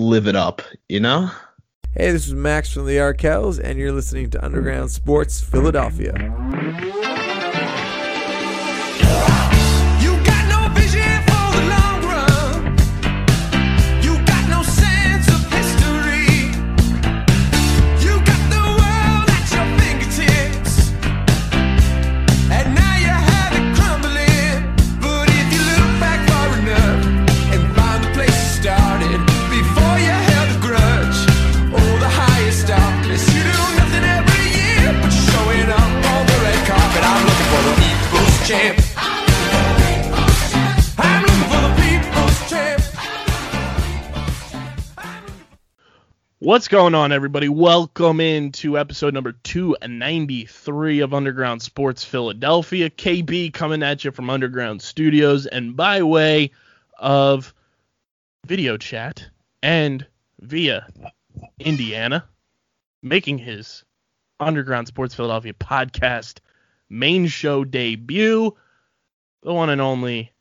live it up, you know? Hey, this is Max from the Arkells, and you're listening to Underground Sports Philadelphia. What's going on, everybody? Welcome into episode number 293 of Underground Sports Philadelphia. KB coming at you from Underground Studios and by way of video chat and via Indiana, making his Underground Sports Philadelphia podcast main show debut, the one and only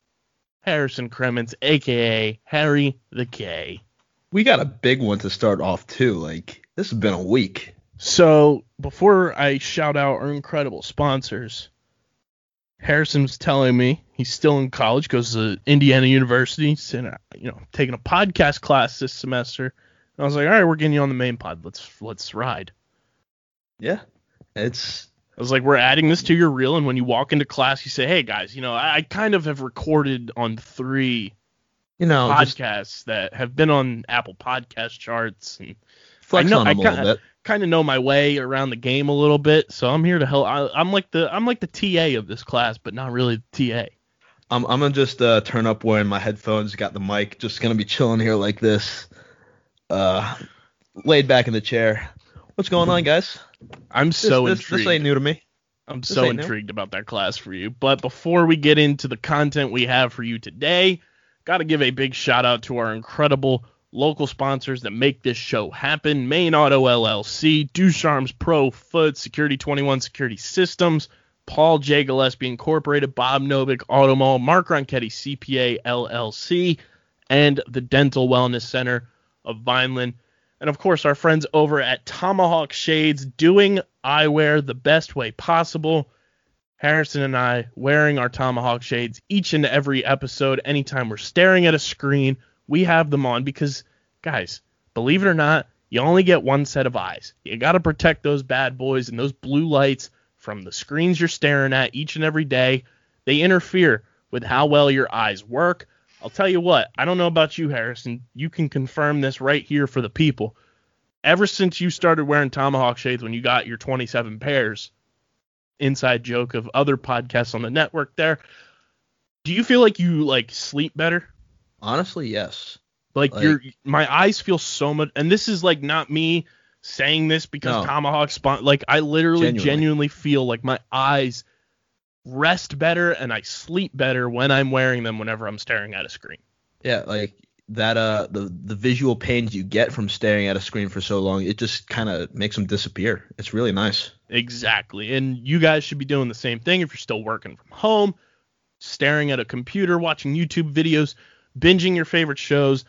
Harrison Kremens, aka Harry the K. We got a big one to start off too. Like this has been a week. So before I shout out our incredible sponsors, Harrison was telling me he's still in college, goes to Indiana University, and you know taking a podcast class this semester. And I was like, all right, we're getting you on the main pod. Let's let's ride. Yeah. It's I was like, we're adding this to your reel, and when you walk into class, you say, hey guys, you know, I, I kind of have recorded on three you know just podcasts that have been on Apple Podcast charts and flex I know- on them I bit. kind of know my way around the game a little bit, so I'm here to help. I, I'm like the I'm like the TA of this class, but not really the TA. I'm I'm gonna just uh, turn up wearing my headphones, got the mic, just gonna be chilling here like this, uh, laid back in the chair. What's going on, guys? I'm so this, intrigued. this ain't new to me. I'm this so ain't new. intrigued about that class for you. But before we get into the content we have for you today, got to give a big shout out to our incredible local sponsors that make this show happen. Main Auto LLC, Ducharme's Pro Foot, Security 21 Security Systems, Paul J. Gillespie Incorporated, Bob Novick Auto Mall, Mark Ronchetti CPA LLC, and the Dental Wellness Center of Vineland. And of course, our friends over at Tomahawk Shades doing eyewear the best way possible. Harrison and I wearing our Tomahawk shades each and every episode. Anytime we're staring at a screen, we have them on because, guys, believe it or not, you only get one set of eyes. You got to protect those bad boys and those blue lights from the screens you're staring at each and every day. They interfere with how well your eyes work. I'll tell you what, I don't know about you, Harrison. You can confirm this right here for the people. Ever since you started wearing Tomahawk shades when you got your 27 pairs, inside joke of other podcasts on the network there, do you feel like you like sleep better? Honestly, yes. Like, Like- your my eyes feel so much and this is like not me saying this because No. Tomahawk spawn like I literally Genuinely. genuinely feel like my eyes rest better and I sleep better when I'm wearing them whenever I'm staring at a screen. Yeah, like that. Uh, the the visual pains you get from staring at a screen for so long, it just kind of makes them disappear. It's really nice. Exactly. And you guys should be doing the same thing if you're still working from home, staring at a computer, watching YouTube videos, binging your favorite shows,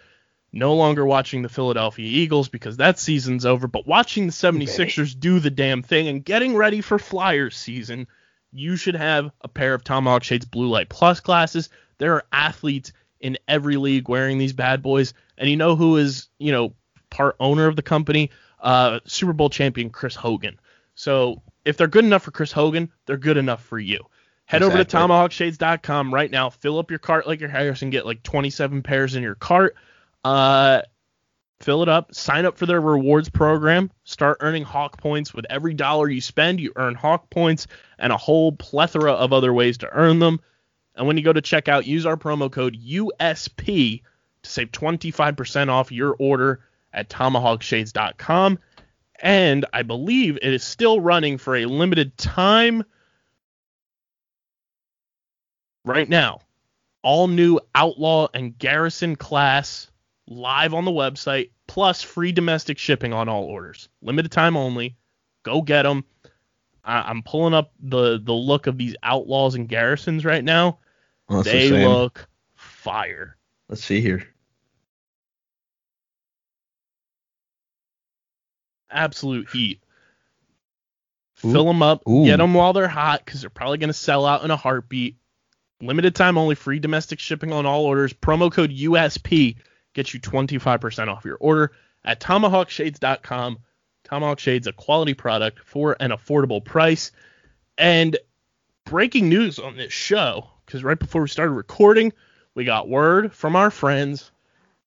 no longer watching the Philadelphia Eagles because that season's over, but watching the 76ers do the damn thing and getting ready for Flyers season. You should have a pair of Tomahawk Shades Blue Light Plus glasses. There are athletes in every league wearing these bad boys. And you know who is, you know, part owner of the company? Uh, Super Bowl champion Chris Hogan. So if they're good enough for Chris Hogan, they're good enough for you. Head over to Exactly. tomahawkshades.com right now. Fill up your cart like your Harrison. Get like 27 pairs in your cart. Uh, fill it up. Sign up for their rewards program. Start earning Hawk points with every dollar you spend. You earn Hawk points and a whole plethora of other ways to earn them. And when you go to checkout, use our promo code USP to save 25% off your order at tomahawkshades.com. And I believe it is still running for a limited time right now. All new Outlaw and Garrison class live on the website, plus free domestic shipping on all orders. Limited time only. Go get them. I- I'm pulling up the the look of these Outlaws and Garrisons right now. Well, they look fire. Let's see here. absolute heat. Ooh. Fill them up, Ooh. get them while they're hot because they're probably going to sell out in a heartbeat. Limited time only, free domestic shipping on all orders. Promo code USP gets you 25% off your order at tomahawkshades.com. Tomahawk Shades, a quality product for an affordable price. And breaking news on this show, because right before we started recording, we got word from our friends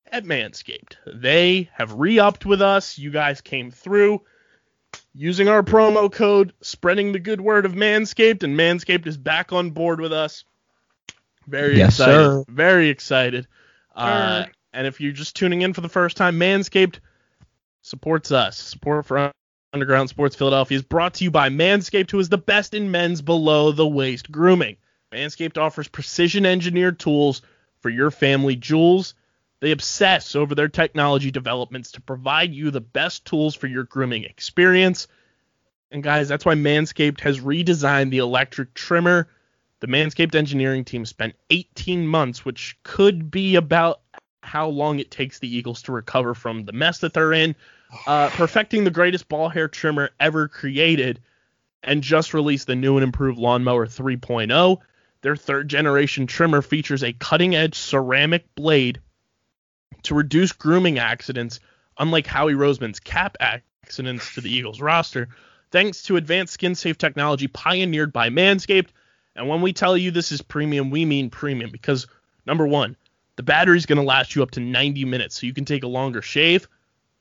at Manscaped. They have re upped with us. You guys came through using our promo code, spreading the good word of Manscaped, and Manscaped is back on board with us. Very Yes, excited. sir. Very excited. Uh, and if you're just tuning in for the first time, Manscaped supports us. Support for Underground Sports Philadelphia is brought to you by Manscaped, who is the best in men's below the waist grooming. Manscaped offers precision engineered tools for your family jewels. They obsess over their technology developments to provide you the best tools for your grooming experience. And guys, that's why Manscaped has redesigned the electric trimmer. The Manscaped engineering team spent 18 months, which could be about how long it takes the Eagles to recover from the mess that they're in, uh, perfecting the greatest ball hair trimmer ever created, and just released the new and improved Lawnmower 3.0. Their third generation trimmer features a cutting edge ceramic blade to reduce grooming accidents, unlike Howie Roseman's cap accidents to the Eagles roster, thanks to advanced skin safe technology pioneered by Manscaped. And when we tell you this is premium, we mean premium because number one, the battery's going to last you up to 90 minutes, so you can take a longer shave.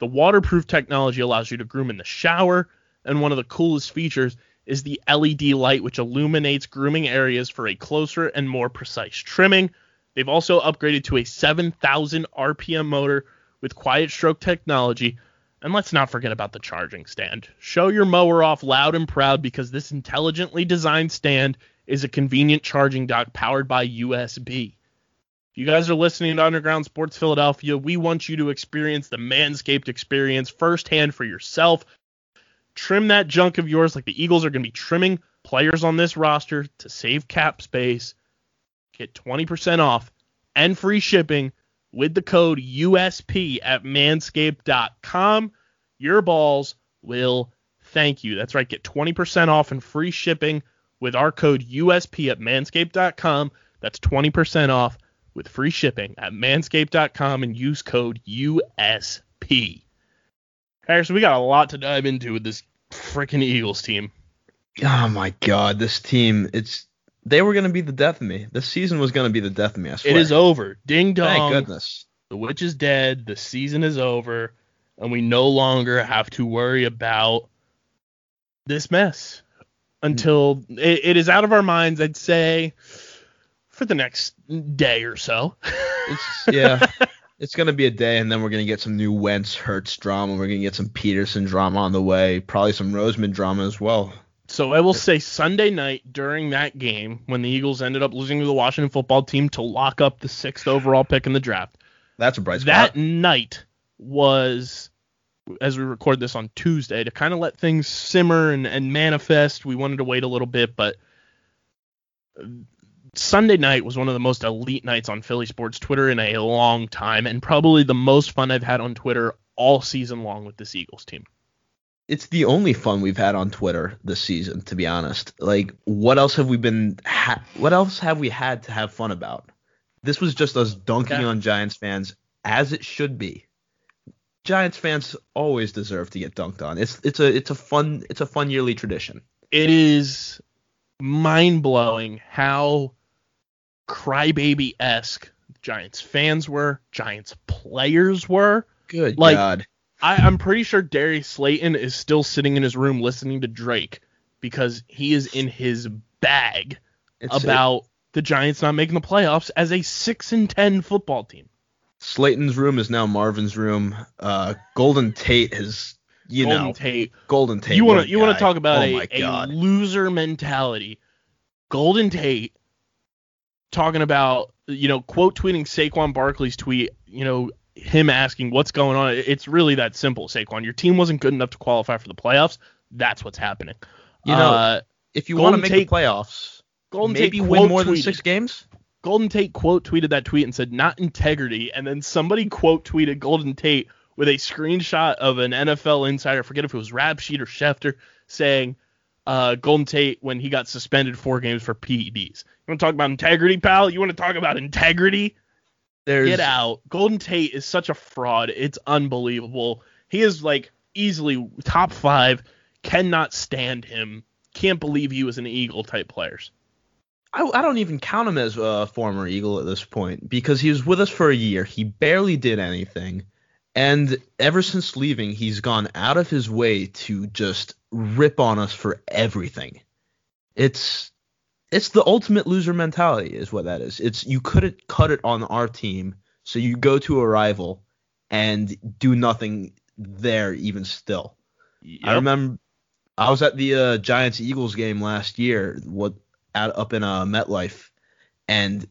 The waterproof technology allows you to groom in the shower, and one of the coolest features is the LED light, which illuminates grooming areas for a closer and more precise trimming. They've also upgraded to a 7,000 RPM motor with quiet stroke technology. And let's not forget about the charging stand. Show your mower off loud and proud because this intelligently designed stand is a convenient charging dock powered by USB. If you guys are listening to Underground Sports Philadelphia, we want you to experience the Manscaped experience firsthand for yourself. Trim that junk of yours like the Eagles are going to be trimming players on this roster to save cap space. Get 20% off and free shipping with the code USP at manscaped.com. Your balls will thank you. That's right. Get 20% off and free shipping with our code USP at manscaped.com. That's 20% off with free shipping at manscaped.com and use code USP. Harrison, we got a lot to dive into with this freaking Eagles team. Oh my god, this team, it's they were gonna be the death of me. This season was gonna be the death of me, I swear. It is over. Ding dong. Thank goodness. The witch is dead. The season is over. And we no longer have to worry about this mess until hmm. it, it is out of our minds, I'd say, for the next day or so. It's yeah. it's gonna be a day and then we're gonna get some new Wentz Hurts drama. We're gonna get some Pederson drama on the way. Probably some Roseman drama as well. So I will say Sunday night during that game when the Eagles ended up losing to the Washington football team to lock up the sixth overall pick in the draft. That's a bright that night was as we record this on Tuesday to kind of let things simmer and, and manifest. We wanted to wait a little bit, but Sunday night was one of the most elite nights on Philly sports Twitter in a long time, and probably the most fun I've had on Twitter all season long with this Eagles team. It's the only fun we've had on Twitter this season, to be honest. Like, what else have we been? Ha- what else have we had to have fun about? This was just us dunking Yeah. on Giants fans, as it should be. Giants fans always deserve to get dunked on. It's it's a it's a fun it's a fun yearly tradition. It is mind blowing how crybaby esque Giants fans were, Giants players were. Good Like, God. I, I'm pretty sure Darius Slayton is still sitting in his room listening to Drake because he is in his bag It's, about the Giants not making the playoffs as a six and ten football team. Slayton's room is now Marvin's room. Uh, Golden Tate has you Golden know Tate. Golden Tate. you want to you want to talk about oh a, a loser mentality. Golden Tate talking about you know quote tweeting Saquon Barkley's tweet. You know him asking what's going on. It's really that simple. Saquon, your team wasn't good enough to qualify for the playoffs. That's what's happening. You know, Uh, if you want to make Tate- the playoffs, Golden maybe Tate win more than tweeted. six games. Golden Tate quote tweeted that tweet and said not integrity, and then somebody quote tweeted Golden Tate with a screenshot of an NFL insider, forget if it was Rap Sheet or Schefter, saying uh, Golden Tate when he got suspended four games for PEDs. You want to talk about integrity, pal? You want to talk about integrity? There's Get out. Golden Tate is such a fraud. It's unbelievable. He is like easily top five. Cannot stand him. Can't believe he was an Eagle type players. I, I don't even count him as a former Eagle at this point because he was with us for a year. He barely did anything. And ever since leaving, he's gone out of his way to just rip on us for everything. It's it's the ultimate loser mentality is what that is. It's you couldn't cut it on our team, so you go to a rival and do nothing there even still. I remember I was at the uh, Giants Eagles game last year, what at, up in uh, MetLife, and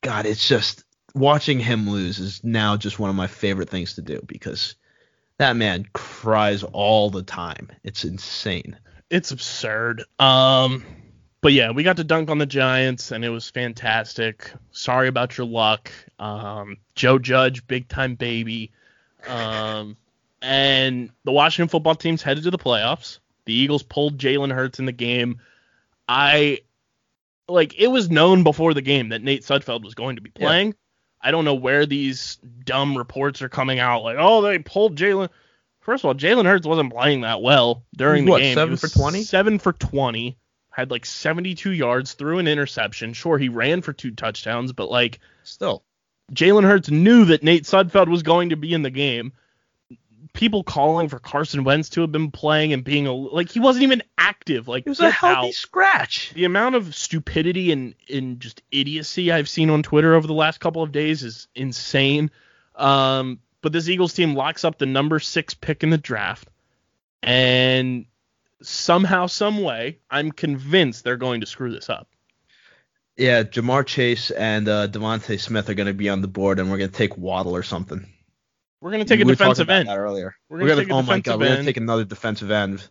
God, it's just watching him lose is now just one of my favorite things to do because that man cries all the time. It's insane. it's absurd. Um, but yeah, we got to dunk on the Giants, and it was fantastic. Sorry about your luck, um, Joe Judge, big time baby. Um, and the Washington football team's headed to the playoffs. The Eagles pulled Jalen Hurts in the game. I like it was known before the game that Nate Sudfeld was going to be Yeah. I don't know where these dumb reports are coming out, like, oh, they pulled Jalen. First of all, Jalen Hurts wasn't playing that well during He the what, game. Seven for 20? Seven for 20. Had like 72 yards, threw an interception. Sure, he ran for two touchdowns, but like Still, Jalen Hurts knew that Nate Sudfeld was going to be in the game. People calling for Carson Wentz to have been playing and being a like he wasn't even active. Like it was a healthy out. scratch. The amount of stupidity and, and just idiocy I've seen on Twitter over the last couple of days is insane. Um, but this Eagles team locks up the number six pick in the draft, and somehow, some way, I'm convinced they're going to screw this up. Yeah, Ja'Marr Chase and uh, DeVonta Smith are going to be on the board, and we're going to take Waddle or something. We're gonna take a We talking defensive about end. that earlier. We're We're gonna gonna, take a oh my god, we're gonna take another defensive end.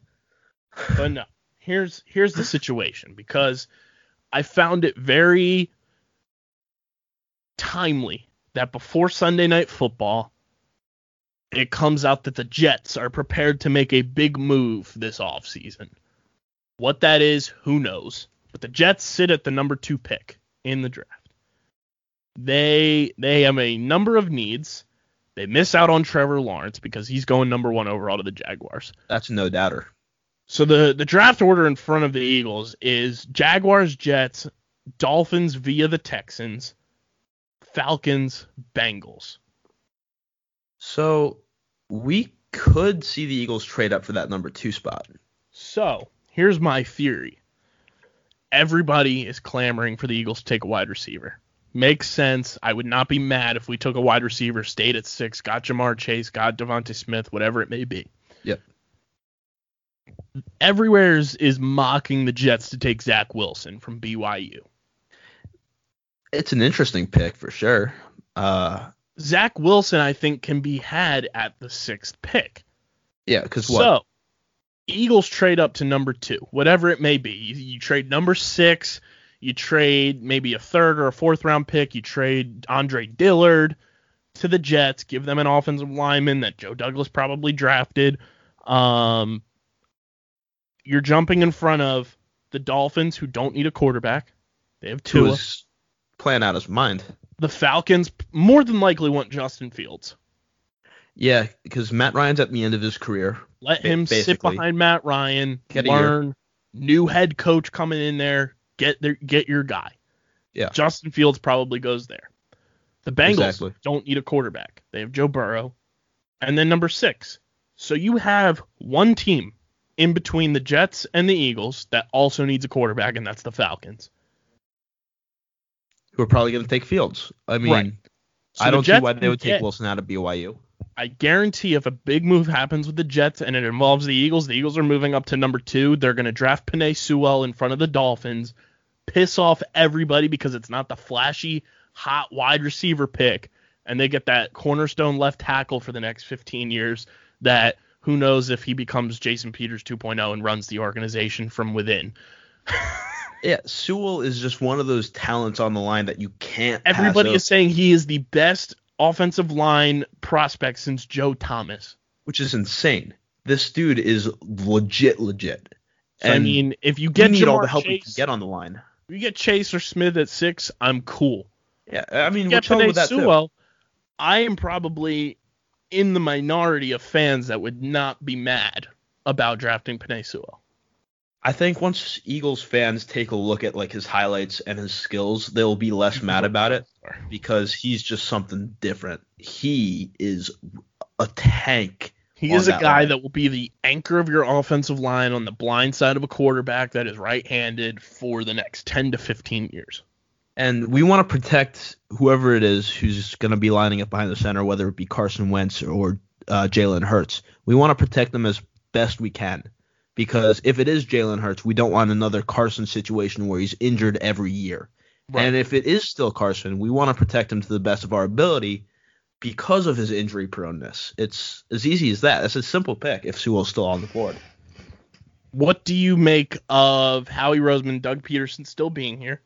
but no here's here's the situation because i found it very timely that before sunday night football it comes out that the jets are prepared to make a big move this offseason what that is who knows but the jets sit at the number two pick in the draft they they have a number of needs they miss out on trevor lawrence because he's going number one overall to the jaguars That's no doubter. so the the draft order in front of the Eagles is Jaguars, Jets, Dolphins via the Texans, Falcons, Bengals. So we could see the Eagles trade up for that number two spot. So here's my theory. Everybody is clamoring for the Eagles to take a wide receiver. Makes sense. I would not be mad if we took a wide receiver, stayed at six, got Ja'Marr Chase, got DeVonta Smith, whatever it may be. Yep. Everywhere is, is mocking the Jets to take Zach Wilson from BYU. It's an interesting pick for sure. Uh, Zach Wilson, I think, can be had at the sixth pick. yeah, because what? So, Eagles trade up to number two, whatever it may be. You, you trade number six, you trade maybe a third or a fourth round pick, you trade Andre Dillard to the Jets, give them an offensive lineman that Joe Douglas probably drafted. Um, you're jumping in front of the Dolphins, who don't need a quarterback. They have Tua is playing out his mind. The Falcons more than likely want Justin Fields. Yeah, because Matt Ryan's at the end of his career. Let him sit behind Matt Ryan, Get learn. New head coach coming in there, get their get your guy. Yeah. Justin Fields probably goes there. The Bengals Exactly. don't need a quarterback. They have Joe Burrow. And then number six. So you have one team in between the Jets and the Eagles that also needs a quarterback, and that's the Falcons. Who are probably going to take Fields. I mean, Right. So I don't see why they would take Wilson out of BYU. I guarantee if a big move happens with the Jets and it involves the Eagles, the Eagles are moving up to number two. They're going to draft Penei Sewell in front of the Dolphins, piss off everybody because it's not the flashy, hot wide receiver pick, and they get that cornerstone left tackle for the next 15 years. That who knows if he becomes Jason Peters 2.0 and runs the organization from within. Yeah, Sewell is just one of those talents on the line that you can't. Everybody is saying he is the best offensive line prospect since Joe Thomas. which is insane. This dude is legit, legit. So, I mean, if you get need all the help you can get on the line. You get Chase or Smith at six, I'm cool. Yeah, I mean, we're with that too. I am probably in the minority of fans that would not be mad about drafting Penei Sewell. I think once Eagles fans take a look at like his highlights and his skills, they'll be less mad about it because he's just something different. He is a tank. He is a guy line. that will be the anchor of your offensive line on the blind side of a quarterback that is right-handed for the next 10 to 15 years. And we want to protect whoever it is who's going to be lining up behind the center, whether it be Carson Wentz or uh, Jalen Hurts. We want to protect them as best we can. Because if it is Jalen Hurts, we don't want another Carson situation where he's injured every year. Right. And if it is still Carson, we want to protect him to the best of our ability because of his injury proneness. It's as easy as that. That's a simple pick if Sewell's still on the board. What do you make of Howie Roseman, Doug Pederson still being here,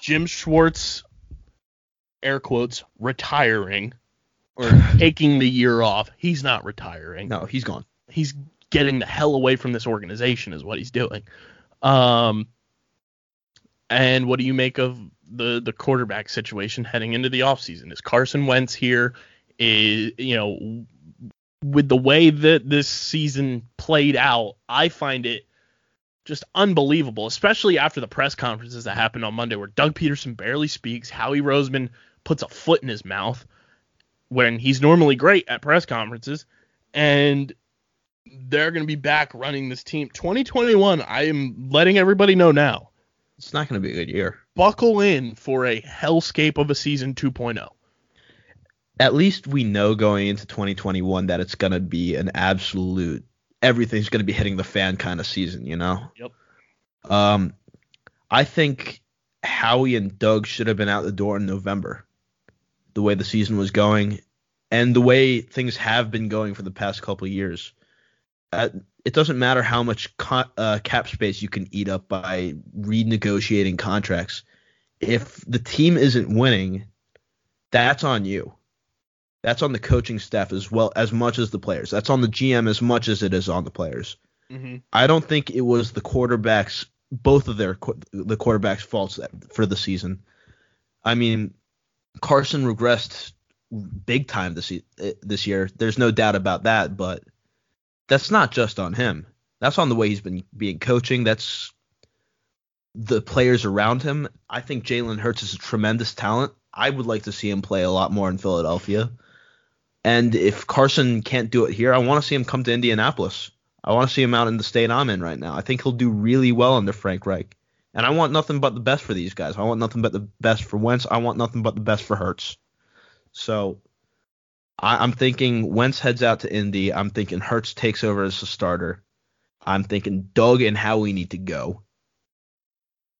Jim Schwartz, air quotes, retiring or taking the year off? He's not retiring. No, he's gone. He's getting the hell away from this organization, is what he's doing. Um, and what do you make of the the quarterback situation heading into the offseason? Is Carson Wentz here? Is you know with the way that this season played out, I find it just unbelievable, especially after the press conferences that happened on Monday where Doug Pederson barely speaks, Howie Roseman puts a foot in his mouth when he's normally great at press conferences, and they're going to be back running this team. 2021, I am letting everybody know now. It's not going to be a good year. Buckle in for a hellscape of a season oh. 2.0. At least we know going into 2021 that it's going to be an absolute everything's going to be hitting the fan kind of season, you know? Yep. Um, I think Howie and Doug should have been out the door in November, the way the season was going, and the way things have been going for the past couple of years. Uh, it doesn't matter how much co- uh, cap space you can eat up by renegotiating contracts. If the team isn't winning, that's on you. That's on the coaching staff as well as much as the players. That's on the GM as much as it is on the players. Mm-hmm. I don't think it was the quarterbacks, both of their the quarterbacks' faults for the season. I mean, Carson regressed big time this e- this year. There's no doubt about that, but that's not just on him. That's on the way he's been being coaching. That's the players around him. I think Jalen Hurts is a tremendous talent. I would like to see him play a lot more in Philadelphia. And if Carson can't do it here, I want to see him come to Indianapolis. I want to see him out in the state I'm in right now. I think he'll do really well under Frank Reich. And I want nothing but the best for these guys. I want nothing but the best for Wentz. I want nothing but the best for Hurts. So I, I'm thinking Wentz heads out to Indy. I'm thinking Hurts takes over as a starter. I'm thinking Doug and Howie need to go.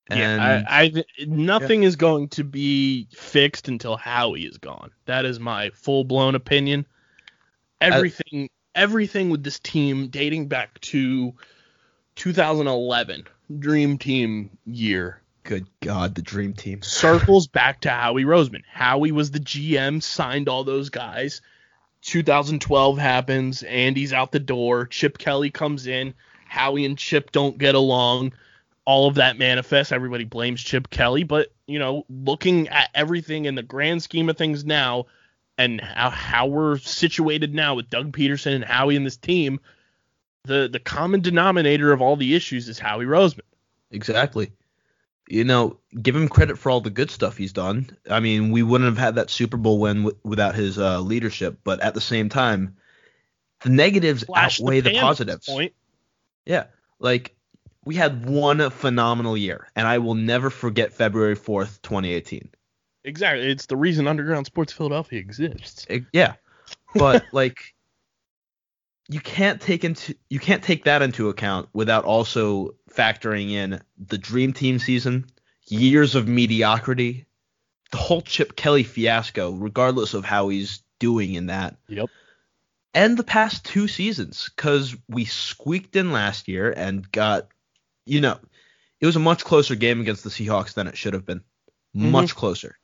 And yeah, I, I nothing is going to be fixed until Howie is gone. That is my full blown opinion. Everything, everything with this team dating back to 2011, Dream Team year, good God, the dream team. circles back to Howie Roseman. Howie was the GM, signed all those guys. 2012 happens, Andy's out the door, Chip Kelly comes in, Howie and Chip don't get along. All of that manifests. Everybody blames Chip Kelly, but you know, looking at everything in the grand scheme of things now, and how, how we're situated now with Doug Pederson and Howie and this team, the the common denominator of all the issues is Howie Roseman. Exactly. You know, give him credit for all the good stuff he's done. I mean, we wouldn't have had that Super Bowl win w- without his uh, leadership, but at the same time, the negatives Flash outweigh the, this positives. Point. Yeah. Like we had one phenomenal year, and I will never forget February 4th, 2018. Exactly. It's the reason Underground Sports Philadelphia exists. It- yeah. But like you can't take into you can't take that into account without also factoring in the dream team season, years of mediocrity, the whole Chip Kelly fiasco, regardless of how he's doing in that. Yep. And the past two seasons, because we squeaked in last year and got, you know, it was a much closer game against the Seahawks than it should have been. Mm-hmm. Much closer.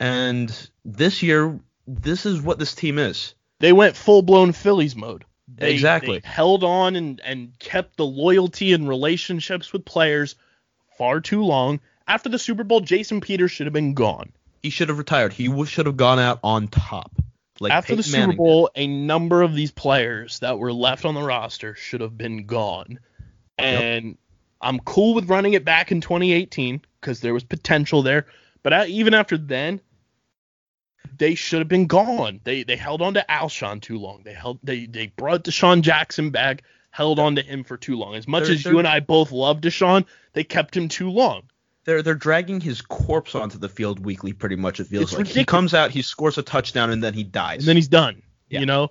And this year, this is what this team is. They went full blown Phillies mode. They, Exactly. they held on and, and kept the loyalty and relationships with players far too long. After the Super Bowl, Jason Peters should have been gone. He should have retired. He should have gone out on top. Like After the Super Manning did. Bowl, a number of these players that were left on the roster should have been gone. And I'm cool with running it back in 2018 because there was potential there. But I, even after then, they should have been gone. They they held on to Alshon too long. They held they they brought DeSean Jackson back, held on to him for too long. As much They're- as you and I both love DeSean, they kept him too long. They're they're dragging his corpse onto the field weekly, pretty much. It feels It's like he comes out, he scores a touchdown, and then he dies. and then he's done. Yeah. You know,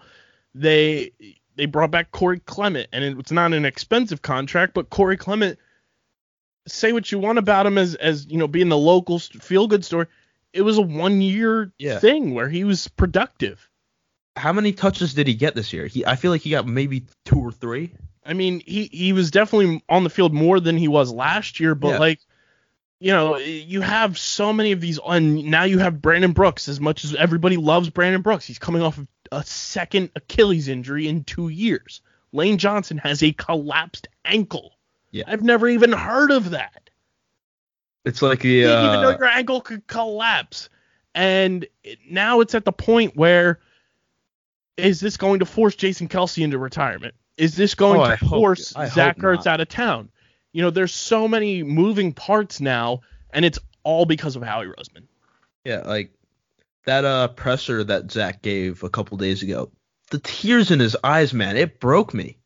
they they brought back Corey Clement, and it's not an expensive contract, but Corey Clement, say what you want about him as as you know being the local feel good story, it was a one year Yeah. thing where he was productive. How many touches did he get this year? He I feel like he got maybe two or three. I mean, he he was definitely on the field more than he was last year, but Yeah. like. You know, you have so many of these, and now you have Brandon Brooks. As much as everybody loves Brandon Brooks, he's coming off of a second Achilles injury in two years. Lane Johnson has a collapsed ankle. Yeah. I've never even heard of that. It's like the You didn't even know uh, your ankle could collapse. And now it's at the point where is this going to force Jason Kelce into retirement? Is this going Oh, to I force hope Zach Ertz out of town? You know, there's so many moving parts now, and it's all because of Howie Roseman. yeah, like that uh presser that Zach gave a couple days ago. The tears in his eyes, man, it broke me.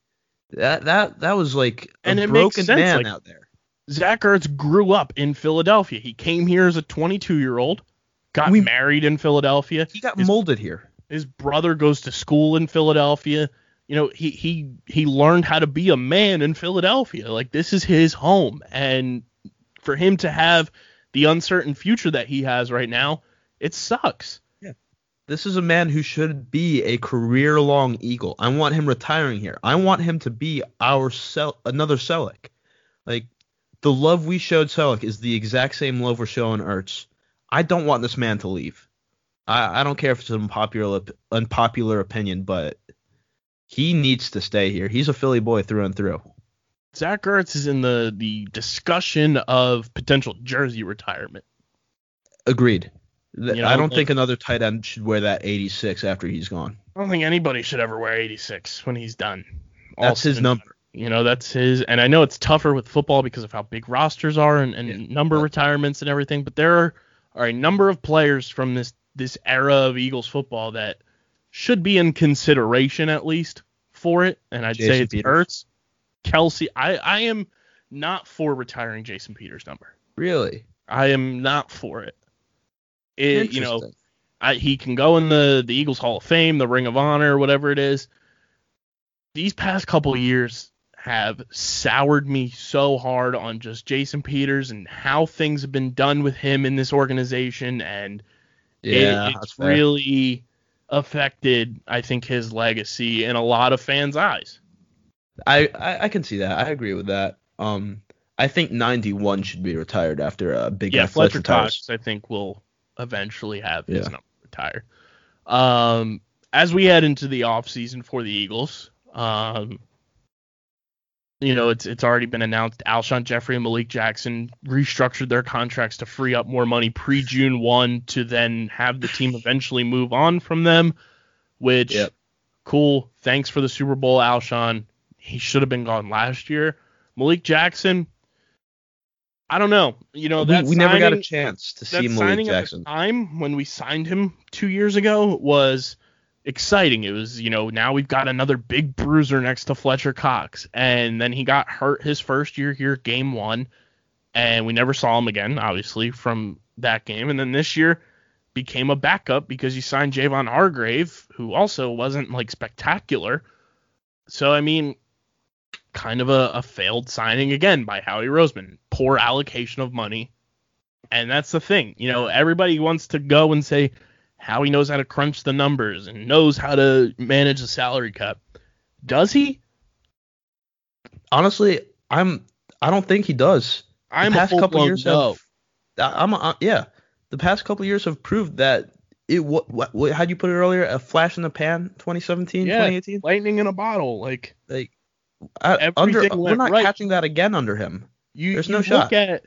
That that that was like a And it makes broken sense, man like- out there. Zach Ertz grew up in Philadelphia. He came here as a 22 year old, got We- married in Philadelphia. He got His- molded here. his brother goes to school in Philadelphia. You know, he he he learned how to be a man in Philadelphia. Like this is his home, and for him to have the uncertain future that he has right now, it sucks. This is a man who should be a career-long Eagle. I want him retiring here. I want him to be our Sel- another Celek. Like the love we showed Celek is the exact same love we're showing Ertz. I don't want this man to leave. I, I don't care if it's an unpopular unpopular opinion, but he needs to stay here. He's a Philly boy through and through. Zach Ertz is in the the discussion of potential jersey retirement. Agreed. You know, I don't think another tight end should wear that 86 after he's gone. I don't think anybody should ever wear 86 when he's done. All That's his number. done. You know, that's his. And I know it's tougher with football because of how big rosters are and, and Yeah. number But- retirements and everything. But there are, are a number of players from this this era of Eagles football that should be in consideration at least for it. And I'd say Jason it's Peters. Ertz, Kelce. I I am not for retiring Jason Peters' number. Really? I am not for it. It you know I, he can go in the the Eagles Hall of Fame, the Ring of Honor, whatever it is. These past couple years have soured me so hard on just Jason Peters and how things have been done with him in this organization, and it- Yeah, it's that's fair. really affected, I think, his legacy in a lot of fans' eyes. I, I I can see that. I agree with that. Um, I think 91 should be retired after a big yeah, Fletcher retires. Cox, I think, will eventually have his Yeah. number retired. Um, as we head into the off season for the Eagles, um, you know, it's it's already been announced Alshon Jeffery and Malik Jackson restructured their contracts to free up more money pre June one to then have the team eventually move on from them. Which Yep. cool. Thanks for the Super Bowl, Alshon. He should have been gone last year. Malik Jackson, I don't know. You know, we that we never got a chance to see Malik signing Jackson. at the time when we signed him two years ago was exciting. It was, you know, now we've got another big bruiser next to Fletcher Cox. And then he got hurt his first year here, game one. And we never saw him again, obviously, from that game. And then this year became a backup because you signed Javon Hargrave, who also wasn't like spectacular. So, I mean, kind of a, a failed signing again by Howie Roseman. Poor allocation of money. And that's the thing. You know, everybody wants to go and say Howie knows how to crunch the numbers and knows how to manage the salary cap. Does he? Honestly, I'm I don't think he does. I'm the a past full couple years no. have I'm uh, yeah. The past couple years have proved that it what, what, what how'd you put it earlier? A flash in the pan, 2017, Yeah. 2018. Lightning in a bottle. Like Like I, under we're not right. catching that again under him. you, There's you no look shot. at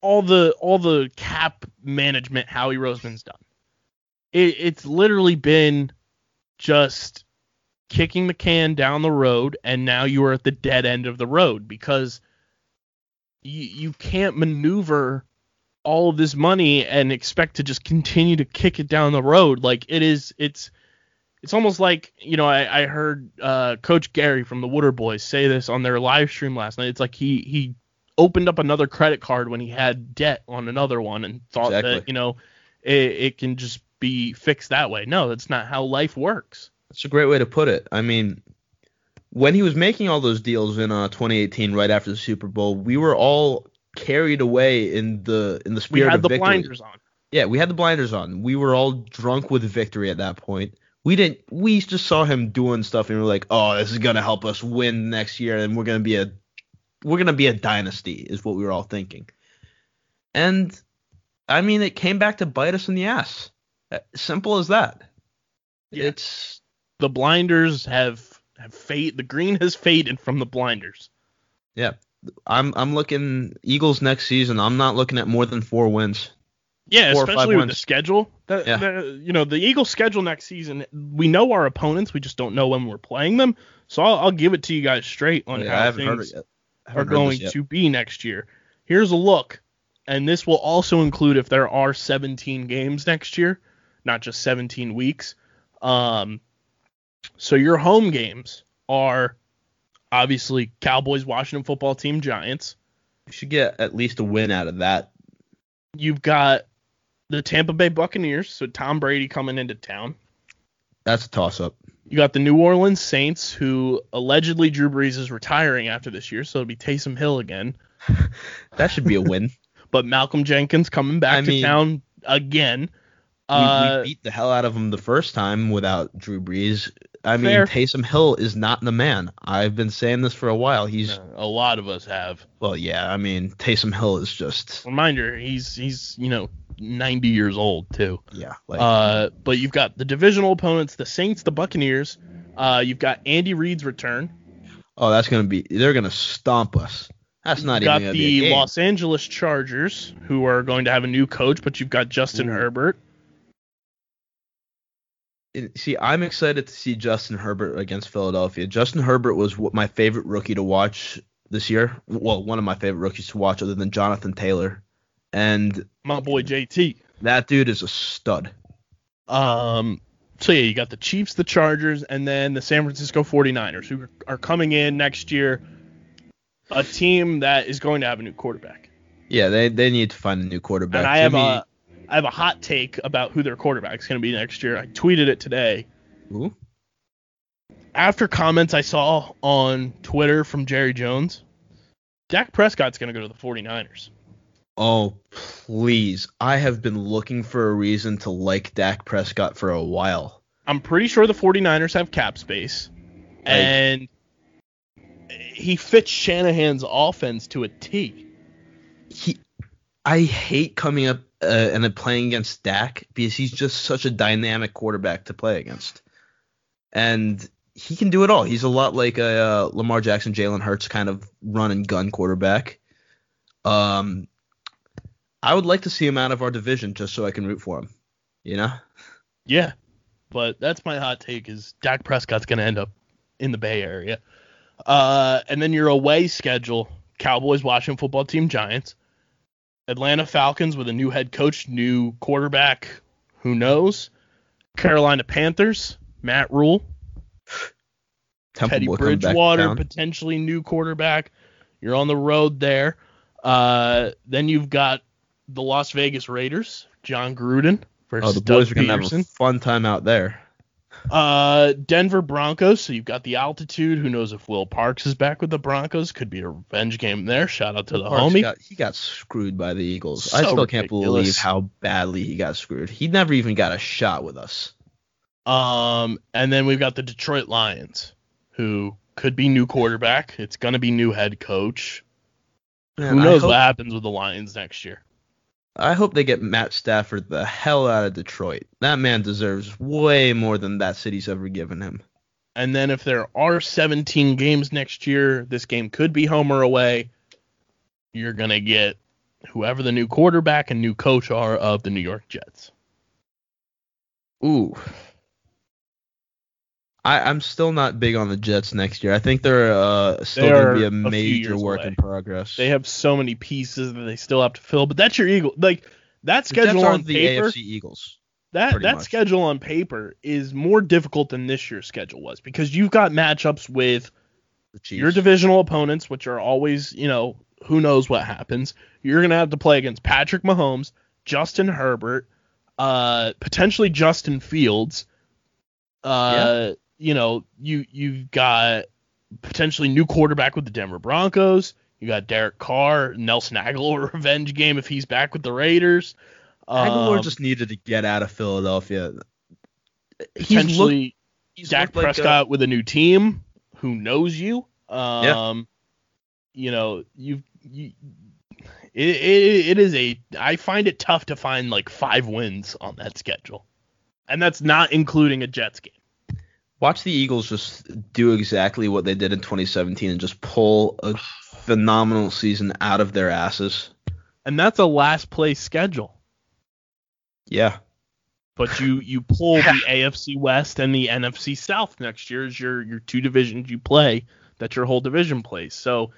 all the all the cap management Howie Roseman's done. It, it's literally been just kicking the can down the road, and now you are at the dead end of the road because you you can't maneuver all of this money and expect to just continue to kick it down the road. Like it is, it's it's almost like you know I, I heard uh, Coach Gary from the Water Boys say this on their live stream last night. It's like he he opened up another credit card when he had debt on another one and thought Exactly. that you know it, it can just be fixed that way. No, that's not how life works. That's a great way to put it. I mean, when he was making all those deals in uh, 2018, right after the Super Bowl, we were all carried away in the in the spirit. We had of the victory. blinders on. Yeah, we had the blinders on. We were all drunk with victory at that point. We didn't. We just saw him doing stuff, and we were like, "Oh, this is gonna help us win next year, and we're gonna be a, we're gonna be a dynasty," is what we were all thinking. And, I mean, it came back to bite us in the ass. Simple as that. Yeah. It's The blinders have have fade. The green has faded from the blinders. yeah. I'm I'm looking Eagles next season. I'm not looking at more than four wins. Yeah, Four especially with the schedule. The, Yeah. the- you know, the Eagles' schedule next season. We know our opponents. We just don't know when we're playing them. So I'll, I'll give it to you guys straight on Yeah, how things. Are haven't heard this going to be next year. Here's a look, and this will also include if there are 17 games next year, not just 17 weeks. Um, so your home games are obviously Cowboys, Washington football team, Giants. You should get at least a win out of that. You've got the Tampa Bay Buccaneers, so Tom Brady coming into town. That's a toss up. You got the New Orleans Saints, who allegedly Drew Brees is retiring after this year, so it'll be Taysom Hill again. That should be a win. But Malcolm Jenkins coming back I to mean- town again. We, Uh, we beat the hell out of him the first time without Drew Brees. I mean, Fair. Taysom Hill is not the man. I've been saying this for a while. He's a lot of us have. well, yeah. I mean, Taysom Hill is just Reminder, he's he's you know 90 years old too. yeah. Like Uh, but you've got the divisional opponents, the Saints, the Buccaneers. Uh, you've got Andy Reid's return. oh, that's gonna be. They're gonna stomp us. That's not You've got even a the. Los Angeles Chargers, who are going to have a new coach, but you've got Justin Ooh. Herbert. See, I'm excited to see Justin Herbert against Philadelphia. Justin Herbert was my favorite rookie to watch this year. Well, one of my favorite rookies to watch, other than Jonathan Taylor. And My boy JT. that dude is a stud. Um, so yeah, you got the Chiefs, the Chargers, and then the San Francisco 49ers, who are coming in next year. A team that is going to have a new quarterback. Yeah, they they need to find a new quarterback. And I have Jimmy- a I have a hot take about who their quarterback is going to be next year. I tweeted it today. Ooh. After comments I saw on Twitter from Jerry Jones, Dak Prescott's going to go to the 49ers. Oh, please. I have been looking for a reason to like Dak Prescott for a while. I'm pretty sure the 49ers have cap space. and he fits Shanahan's offense to a T. He I hate coming up uh, and then playing against Dak because he's just such a dynamic quarterback to play against. And he can do it all. He's a lot like a uh, Lamar Jackson, Jalen Hurts kind of run and gun quarterback. Um I would like to see him out of our division just so I can root for him. You know? Yeah. But that's my hot take is Dak Prescott's going to end up in the Bay Area. Uh, and then your away schedule, Cowboys, Washington football team, Giants. Atlanta Falcons with a new head coach, new quarterback, who knows? Carolina Panthers, Matt Rhule, Temple Teddy Boy coming back to Bridgewater, potentially new quarterback. You're on the road there. Uh, then you've got the Las Vegas Raiders, Jon Gruden versus Oh, the boys Doug are gonna have a fun time out there. Uh, Denver Broncos. So you've got the altitude. Who knows if Will Parks is back with the Broncos? Could be a revenge game there. Shout out to the Parks homie. Got, he got screwed by the Eagles. I So still can't believe how badly he got screwed. He never even got a shot with us. Um, and then we've got the Detroit Lions, who could be new quarterback. It's gonna be new head coach. Man, Who knows hope, what happens with the Lions next year? I hope they get Matt Stafford the hell out of Detroit. That man deserves way more than that city's ever given him. And then if there are 17 games next year, this game could be home or away. You're going to get whoever the new quarterback and new coach are of the New York Jets. Ooh. I, I'm still not big on the Jets next year. I think they're uh, still They going to be a major work away. in progress. They have so many pieces that they still have to fill, but that's your Eagle. Like that the schedule on the paper, AFC Eagles. that that much. schedule on paper is more difficult than this year's schedule was because you've got matchups with your divisional opponents, which are always, you know, who knows what happens. You're gonna have to play against Patrick Mahomes, Justin Herbert, uh, potentially Justin Fields. Uh, you know, you you've got potentially new quarterback with the Denver Broncos. You got Derek Carr, Nelson Agholor revenge game if he's back with the Raiders. Agholor Um, just needed to get out of Philadelphia. He's looked, potentially he's Dak looked like, Prescott with a new team who knows you. Um, Yeah. you know, you've you, it, it it is a I find it tough to find like five wins on that schedule, and that's not including a Jets game. Watch the Eagles just do exactly what they did in 2017 and just pull a phenomenal season out of their asses. And that's a last place schedule. Yeah. But you you pull the AFC West and the NFC South next year is your your two divisions you play that your whole division plays. So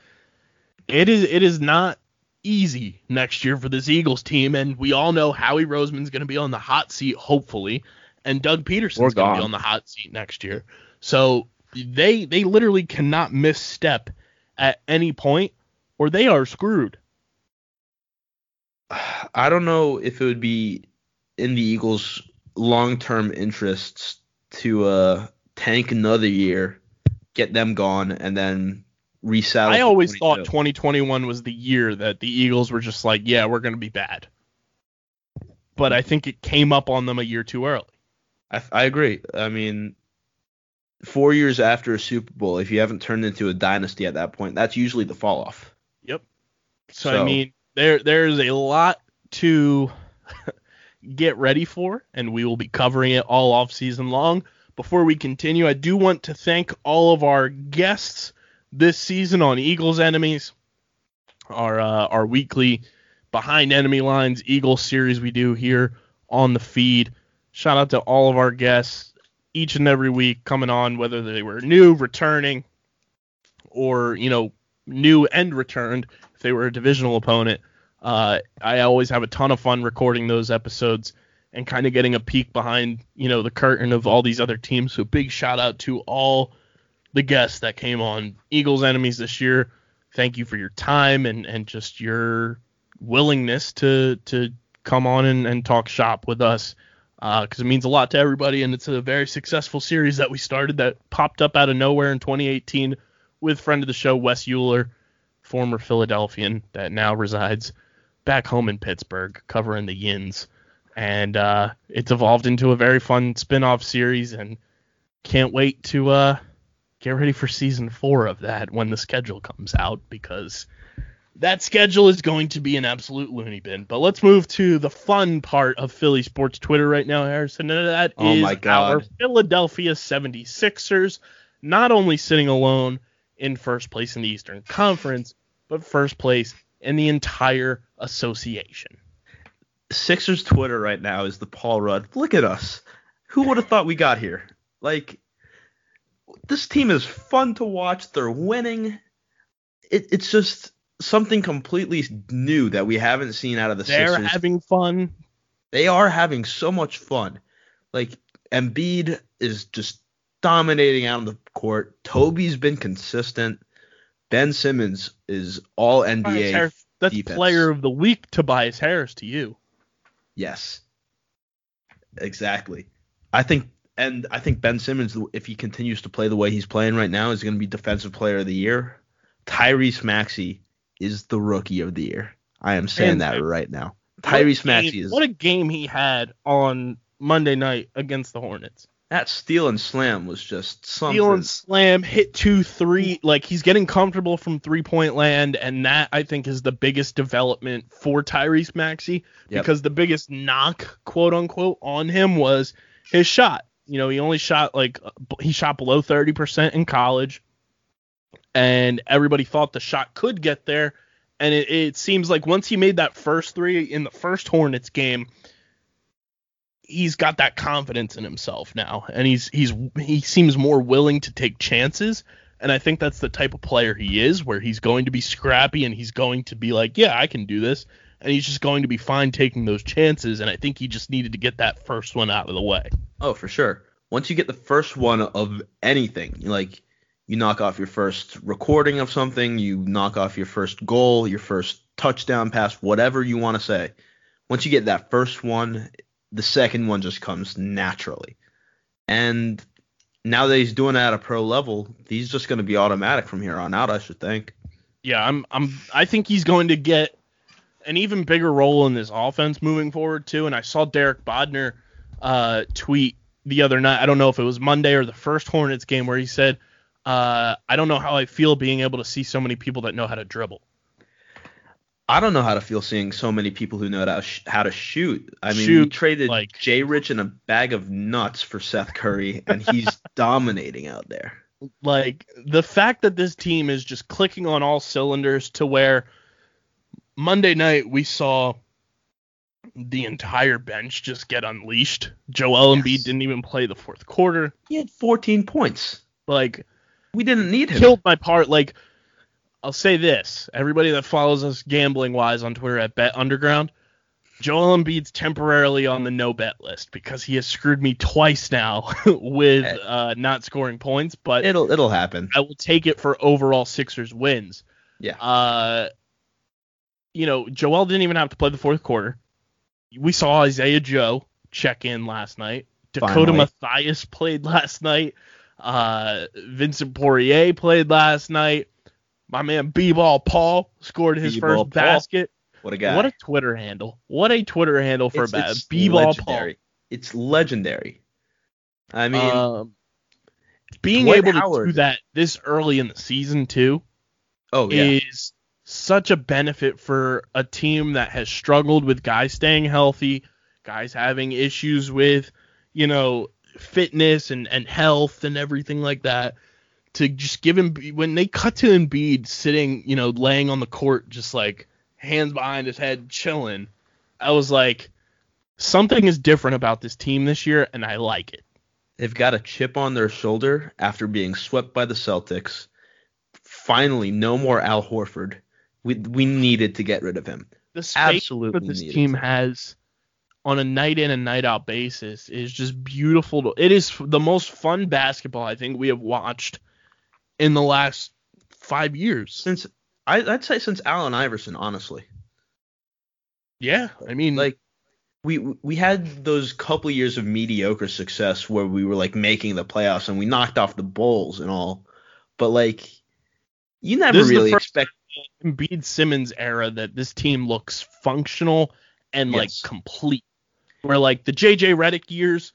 it is it is not easy next year for this Eagles team, and we all know Howie Roseman's going to be on the hot seat hopefully, and Doug Pederson's Or going to be on the hot seat next year. So they they literally cannot misstep at any point, or they are screwed. I don't know if it would be in the Eagles' long-term interests to uh, tank another year, get them gone, and then resaddle. I always thought 2021 was the year that the Eagles were just like, yeah, we're going to be bad. But I think it came up on them a year too early. I, I agree. I mean, four years after a Super Bowl, if you haven't turned into a dynasty at that point, that's usually the fall off. Yep. So, I mean, there there's a lot to get ready for, and we will be covering it all off season long. Before we continue, I do want to thank all of our guests this season on Eagles Enemies, our uh, our weekly behind enemy lines Eagles series we do here on the feed. Shout out to all of our guests each and every week coming on, whether they were new, returning, or you know new and returned if they were a divisional opponent. Uh, I always have a ton of fun recording those episodes and kind of getting a peek behind, you know, the curtain of all these other teams. So big shout out to all the guests that came on Eagles Enemies this year. Thank you for your time and, and just your willingness to to come on and, and talk shop with us because it means a lot to everybody and it's a very successful series that we started that popped up out of nowhere in 2018 with friend of the show Wes Euler, former Philadelphian that now resides back home in Pittsburgh, covering the Yins, and uh, it's evolved into a very fun spin-off series, and can't wait to uh, get ready for season four of that when the schedule comes out because that schedule is going to be an absolute loony bin. But let's move to the fun part of Philly sports Twitter right now, Harrison, and that oh is Oh my God. our Philadelphia 76ers not only sitting alone in first place in the Eastern Conference, but first place in the entire association. Sixers Twitter right now is the Paul Rudd. Look at us. Who would have thought we got here? Like, this team is fun to watch. They're winning. It, it's just something completely new that we haven't seen out of the They're Sixers. having fun. they are having so much fun. Like Embiid is just dominating out on the court. Toby's been consistent. Ben Simmons is all NBA. Harris- that's defense. player of the week, Tobias Harris, to you. Yes. Exactly. I think and I think Ben Simmons if he continues to play the way he's playing right now is going to be defensive player of the year. Tyrese Maxey is the rookie of the year. I am saying Man, that right now. Tyrese Maxey is What a game he had on Monday night against the Hornets. That steal and slam was just something. Steal and slam, hit two, three. Like he's getting comfortable from three point land, and that I think is the biggest development for Tyrese Maxey Yep. because the biggest knock, quote unquote, on him was his shot. You know, he only shot like he shot below 30% in college, and everybody thought the shot could get there. And it, it seems like once he made that first three in the first Hornets game, he's got that confidence in himself now, and he's he's he seems more willing to take chances. And I think that's the type of player he is, where he's going to be scrappy and he's going to be like, yeah, I can do this, and he's just going to be fine taking those chances. And I think he just needed to get that first one out of the way. Oh, for sure. Once you get the first one of anything, like you knock off your first recording of something, you knock off your first goal, your first touchdown pass, whatever you want to say. Once you get that first one, the second one just comes naturally. And now that he's doing it at a pro level, he's just going to be automatic from here on out, I should think. Yeah, I'm I'm I think he's going to get an even bigger role in this offense moving forward too. And I saw Derek Bodner uh, tweet the other night. I don't know if it was Monday or the first Hornets game where he said, uh, "I don't know how I feel being able to see so many people that know how to dribble." I don't know how to feel seeing so many people who know how to, sh- how to shoot. I mean, we traded like- Jay Rich and a bag of nuts for Seth Curry, and he's dominating out there. Like the fact that this team is just clicking on all cylinders to where Monday night we saw the entire bench just get unleashed. Joel Yes. Embiid didn't even play the fourth quarter. He had 14 points. Like We didn't need him. killed my part. Like, I'll say this: everybody that follows us gambling wise on Twitter at Bet Underground, Joel Embiid's temporarily on the no bet list because he has screwed me twice now with uh, not scoring points. But It'll it'll happen. I will take it for overall Sixers wins. Yeah. Uh, you know, Joel didn't even have to play the fourth quarter. We saw Isaiah Joe check in last night. Dakota Finally. Mathias played last night. Uh, Vincent Poirier played last night. My man B-Ball Paul scored his B-Ball first Paul. basket. What a guy. What a Twitter handle. What a Twitter handle for it's, a bat. it's B-Ball Paul. It's legendary. I mean, um, being Dwight able to do that this early in the season too oh yeah. is such a benefit for a team that has struggled with guys staying healthy, guys having issues with, you know, fitness and, and health and everything like that. To just give him when they cut to Embiid sitting, you know, laying on the court, just like hands behind his head, chilling. I was like, something is different about this team this year, and I like it. They've got a chip on their shoulder after being swept by the Celtics. Finally, no more Al Horford. We we needed to get rid of him. the space Absolutely that this needed team has on a night in and night out basis is just beautiful. To, it is the most fun basketball I think we have watched in the last five years. Since I, I'd say since Allen Iverson, honestly. Yeah, I mean, like we we had those couple years of mediocre success where we were like making the playoffs and we knocked off the Bulls and all, but like you never This is the really first expect. Embiid Simmons era that this team looks functional and like complete. Where like the JJ Redick years,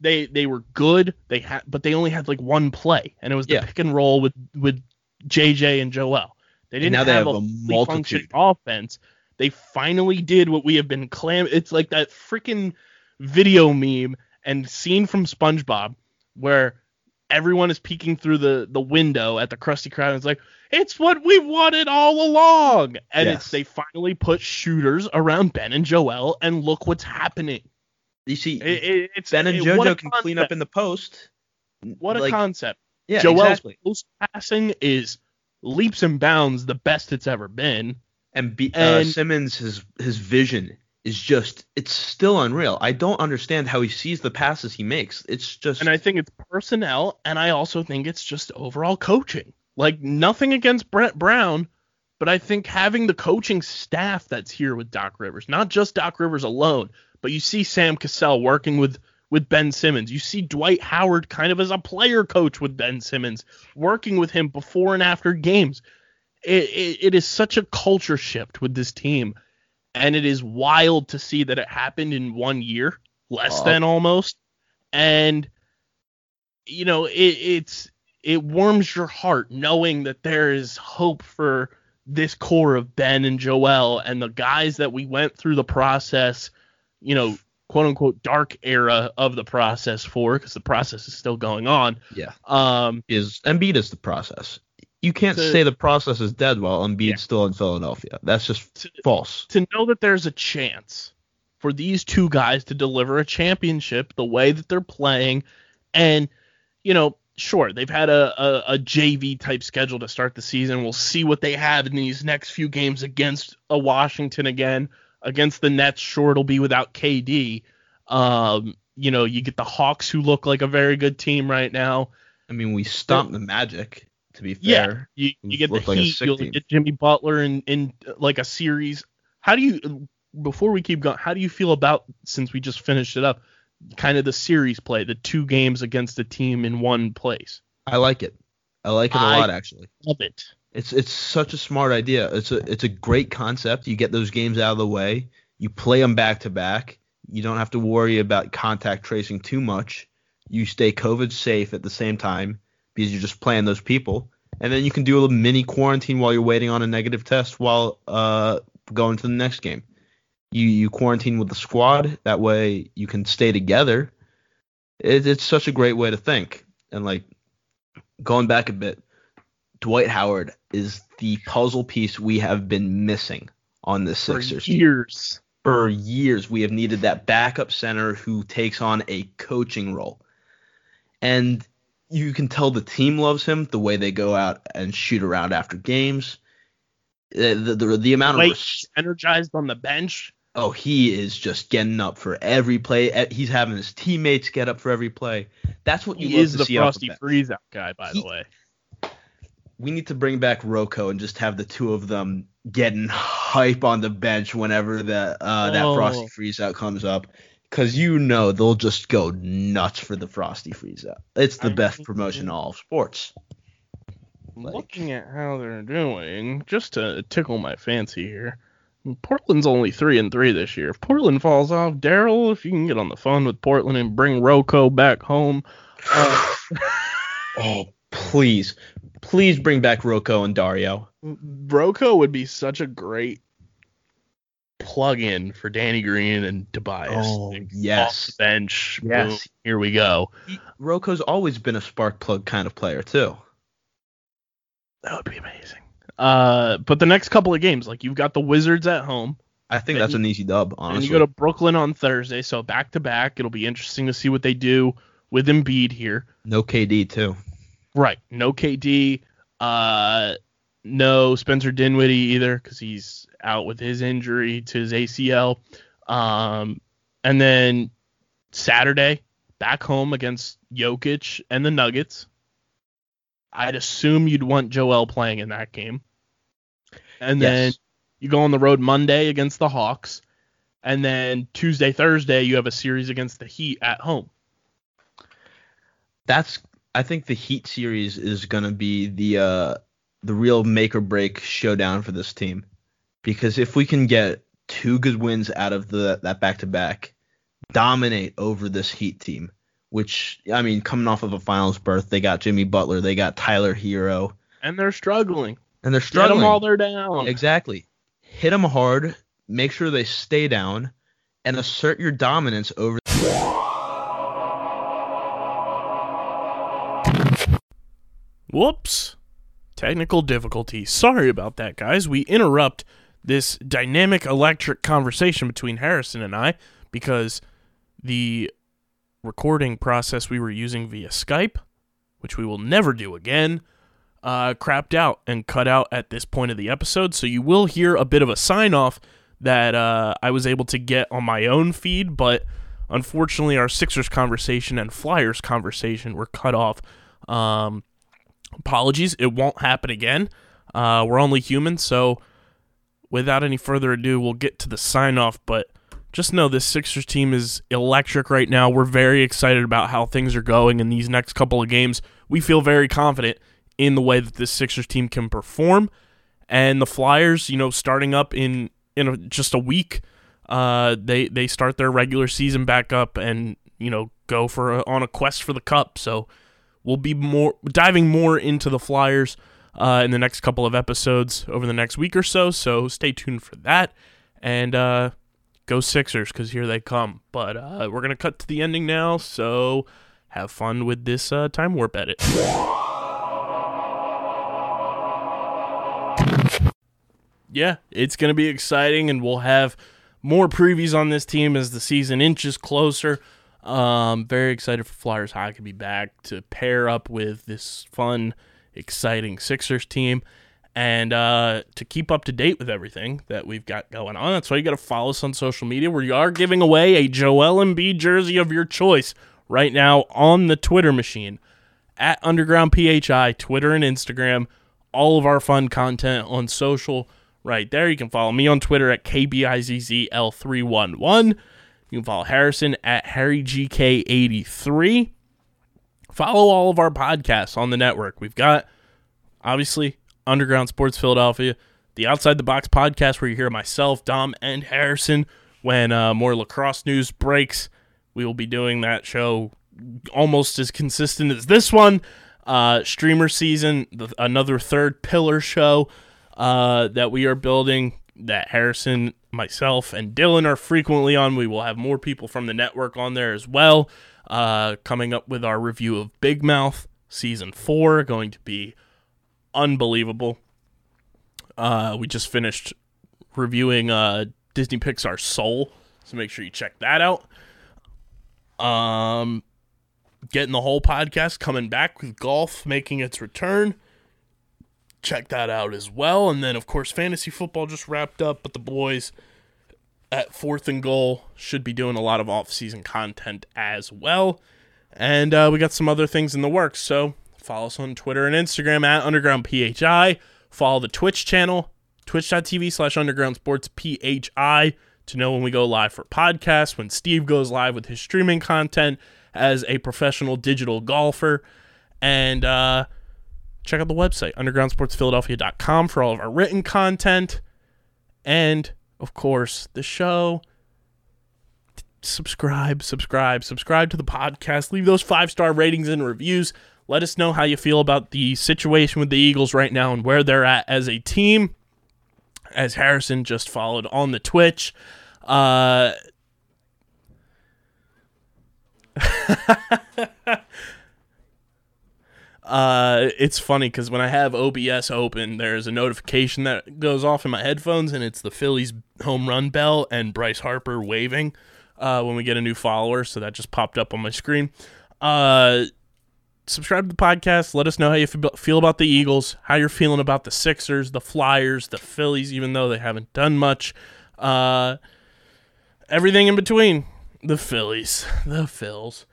they they were good. They had, but they only had like one play, and it was the Yeah. pick and roll with with JJ and Joel. They didn't now they have, have a, a functioning offense. They finally did what we have been clam. It's like that freaking video meme and scene from SpongeBob where everyone is peeking through the the window at the crusty crowd and it's like it's what we wanted all along. And Yes. it's they finally put shooters around Ben and Joel and look what's happening. You see, It, it- it's Ben and it- JoJo can clean up in the post. what a like, concept. Yeah, Joel's exactly. post passing is leaps and bounds the best it's ever been. And, B, uh, Simmons, his his vision is just it's still unreal. I don't understand how he sees the passes he makes. It's just And I think it's personnel, and I also think it's just overall coaching. Like nothing against Brett Brown, but I think having the coaching staff that's here with Doc Rivers, not just Doc Rivers alone, but you see Sam Cassell working with with Ben Simmons. You see Dwight Howard kind of as a player coach with Ben Simmons, working with him before and after games. It, it, it is such a culture shift with this team, and it is wild to see that it happened in one year, less Oh. than almost. And you know, it, it's it warms your heart knowing that there is hope for this core of Ben and Joel and the guys that we went through the process, you know, quote unquote dark era of the process for because the process is still going on. Yeah. Um, Is Embiid is the process. You can't To- say the process is dead while Embiid's Yeah. still in Philadelphia. That's just To- false. to know that there's a chance for these two guys to deliver a championship the way that they're playing and you know sure they've had a, a, a jv type schedule to start the season we'll see what they have in these next few games against a washington again against the nets sure it'll be without kd um you know you get the hawks who look like a very good team right now I mean, we stomped the Magic. To be Yeah. fair, You you get the like Heat. You'll team. get Jimmy Butler in in like a series. How do you before we keep going? How do you feel about since we just finished it up? Kind of the series play, the two games against a team in one place. I like it. I like it a I- lot actually. Love it. It's it's such a smart idea. It's a it's a great concept. You get those games out of the way. You play them back to back. You don't have to worry about contact tracing too much. You stay COVID safe at the same time because you're just playing those people. And then you can do a little mini quarantine while you're waiting on a negative test while uh, going to the next game. You you quarantine with the squad. That way you can stay together. It, it's such a great way to think. And like going back a bit, Dwight Howard is the puzzle piece we have been missing on the For Sixers team. years. For years, we have needed that backup center who takes on a coaching role. And you can tell the team loves him the way they go out and shoot around after games. Uh, The, the, the amount of Wait, res- energized on the bench. oh, he is just getting up for every play. He's having his teammates get up for every play. That's what you He is the frosty bench. freeze out guy, by He- the way. we need to bring back Rocco and just have the two of them getting hype on the bench whenever the uh, that Oh. frosty freeze out comes up, because you know they'll just go nuts for the frosty freeze out. It's the I best mean- promotion in all of sports. Looking at how they're doing, just to tickle my fancy here, Portland's only three and three this year. If Portland falls off, Daryl, if you can get on the phone with Portland and bring Rocco back home, uh, Oh, please, please bring back Rocco and Dario. Rocco would be such a great plug-in for Danny Green and Tobias. Oh, yes. off the bench. Yes. boom, here we go. He- Rocco's always been a spark plug kind of player too. That would be amazing. Uh, but the next couple of games, like you've got the Wizards at home. I think that's you- an easy dub, And you go to Brooklyn on Thursday, so back to back. It'll be interesting to see what they do with Embiid here. no KD too. Right. No KD. Uh, no Spencer Dinwiddie either because he's out with his injury to his ACL. Um, and then Saturday back home against Jokic and the Nuggets. I'd assume you'd want Joel playing in that game. And then you go on the road Monday against the Hawks. And then Tuesday, Thursday, you have a series against the Heat at home. that's I think the Heat series is gonna be the uh the real make or break showdown for this team. Because if we can get two good wins out of the that back to back, dominate over this Heat team, which I mean, coming off of a finals berth, they got Jimmy Butler, they got Tyler Herro, And they're struggling. and they're Get struggling. them while they're down. Exactly. Hit them hard, make sure they stay down, and assert your dominance over Whoops. Technical difficulty. Sorry about that, guys. We interrupt this dynamic electric conversation between Harrison and I because the recording process we were using via Skype, which we will never do again, uh, crapped out and cut out at this point of the episode. So you will hear a bit of a sign off that uh, I was able to get on my own feed, but unfortunately, our Sixers conversation and Flyers conversation were cut off. Um, apologies, it won't happen again. Uh, we're only human, so without any further ado, we'll get to the sign off. But just know this Sixers team is electric right now. We're very excited about how things are going in these next couple of games. We feel very confident in the way that this Sixers team can perform. And the Flyers, you know, starting up in in a, just a week, uh, they they start their regular season back up and you know go for a, on a quest for the cup. So we'll be more diving more into the Flyers uh, in the next couple of episodes over the next week or so. So stay tuned for that. And uh, go Sixers because here they come. But uh, we're gonna cut to the ending now. So have fun with this uh, time warp edit. yeah, it's going to be exciting, and we'll have more previews on this team as the season inches closer. Um, very excited for Flyers hockey to be back to pair up with this fun, exciting Sixers team, and uh, to keep up to date with everything that we've got going on. That's why you got to follow us on social media. Where we are giving away a Joel Embiid jersey of your choice right now on the Twitter machine at Underground PHI, Twitter and Instagram. All of our fun content on social right there. You can follow me on Twitter at KBIZZL311. You can follow Harrison at HarryGK83. Follow all of our podcasts on the network. We've got, obviously, Underground Sports Philadelphia, the Outside the Box podcast, where you hear myself, Dom, and Harrison when uh, more lacrosse news breaks. We will be doing that show almost as consistent as this one. Uh, streamer season, the, another third pillar show uh, that we are building that Harrison, myself, and Dylan are frequently on. We will have more people from the network on there as well. Uh, coming up with our review of Big Mouth season four, going to be unbelievable. Uh, we just finished reviewing uh, Disney Pixar Soul, so make sure you check that out. Um, getting the whole podcast coming back with golf making its return. Check that out as well. And then, of course, fantasy football just wrapped up, but the boys at fourth and goal should be doing a lot of off-season content as well. And uh, we got some other things in the works. So follow us on Twitter and Instagram at Underground PHI. Follow the Twitch channel, twitch.tv slash Underground Sports PHI, to know when we go live for podcasts, when Steve goes live with his streaming content as a professional digital golfer. And uh, check out the website, undergroundsportsphiladelphia.com, for all of our written content. And, of course, the show. Subscribe, subscribe, subscribe to the podcast. Leave those five star ratings and reviews. Let us know how you feel about the situation with the Eagles right now and where they're at as a team. As Harrison just followed on the Twitch. Uh, uh, it's funny because when I have OBS open, there's a notification that goes off in my headphones, and it's the Phillies home run bell and Bryce Harper waving uh, when we get a new follower. So that just popped up on my screen. Uh, subscribe to the podcast. Let us know how you fe- feel about the Eagles, how you're feeling about the Sixers, the Flyers, the Phillies, even though they haven't done much. Uh, everything in between. The Phillies, the Phils.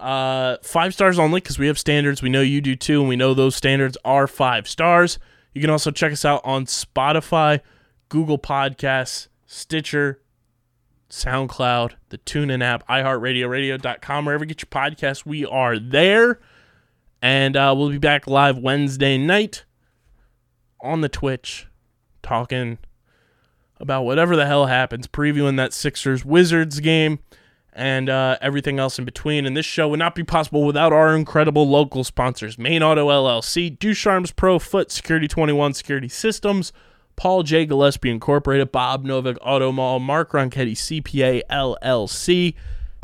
Uh, five stars only because we have standards. We know you do too, and we know those standards are five stars. You can also check us out on Spotify, Google Podcasts, Stitcher, SoundCloud, the TuneIn app, iHeartRadio, radio.com, wherever you get your podcasts. We are there. And uh, we'll be back live Wednesday night on the Twitch talking about whatever the hell happens, previewing that Sixers Wizards game and uh, everything else in between. And this show would not be possible without our incredible local sponsors Main Auto LLC, Ducharme's Pro Foot Security 21 Security Systems, Paul J. Gillespie Incorporated, Bob Novak Auto Mall, Mark Ronchetti CPA LLC,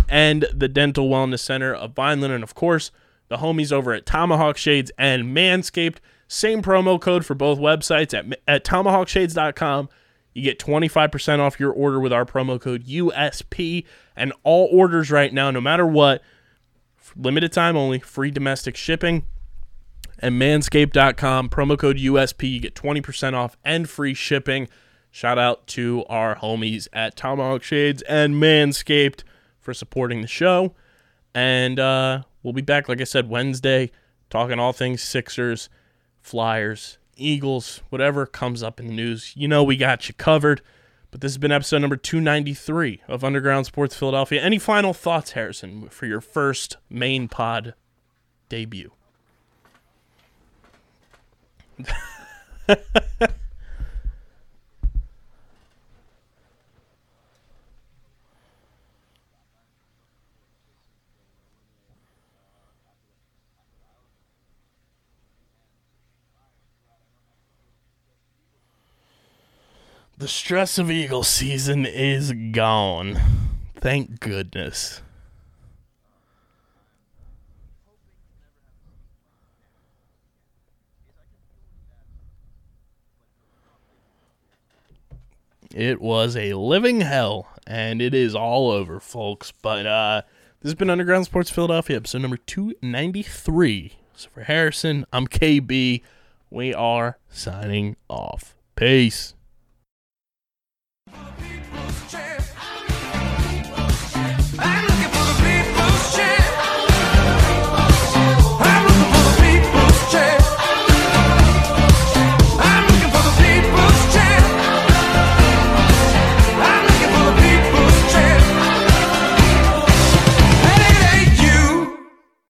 and the Dental Wellness Center of Vineland. And of course, the homies over at Tomahawk Shades and Manscaped. Same promo code for both websites at, at tomahawkshades.com. You get 25% off your order with our promo code USP. And all orders right now, no matter what, limited time only, free domestic shipping. And manscaped.com, promo code USP, you get 20% off and free shipping. Shout out to our homies at Tomahawk Shades and Manscaped for supporting the show. And uh, we'll be back, like I said, Wednesday, talking all things Sixers, Flyers, Eagles, whatever comes up in the news. You know, we got you covered. But this has been episode number 293 of Underground Sports Philadelphia. Any final thoughts, Harrison, for your first main pod debut? The stress of Eagle season is gone. Thank goodness. It was a living hell, and it is all over, folks. But uh, this has been Underground Sports Philadelphia, episode number 293. So for Harrison, I'm KB. We are signing off. Peace.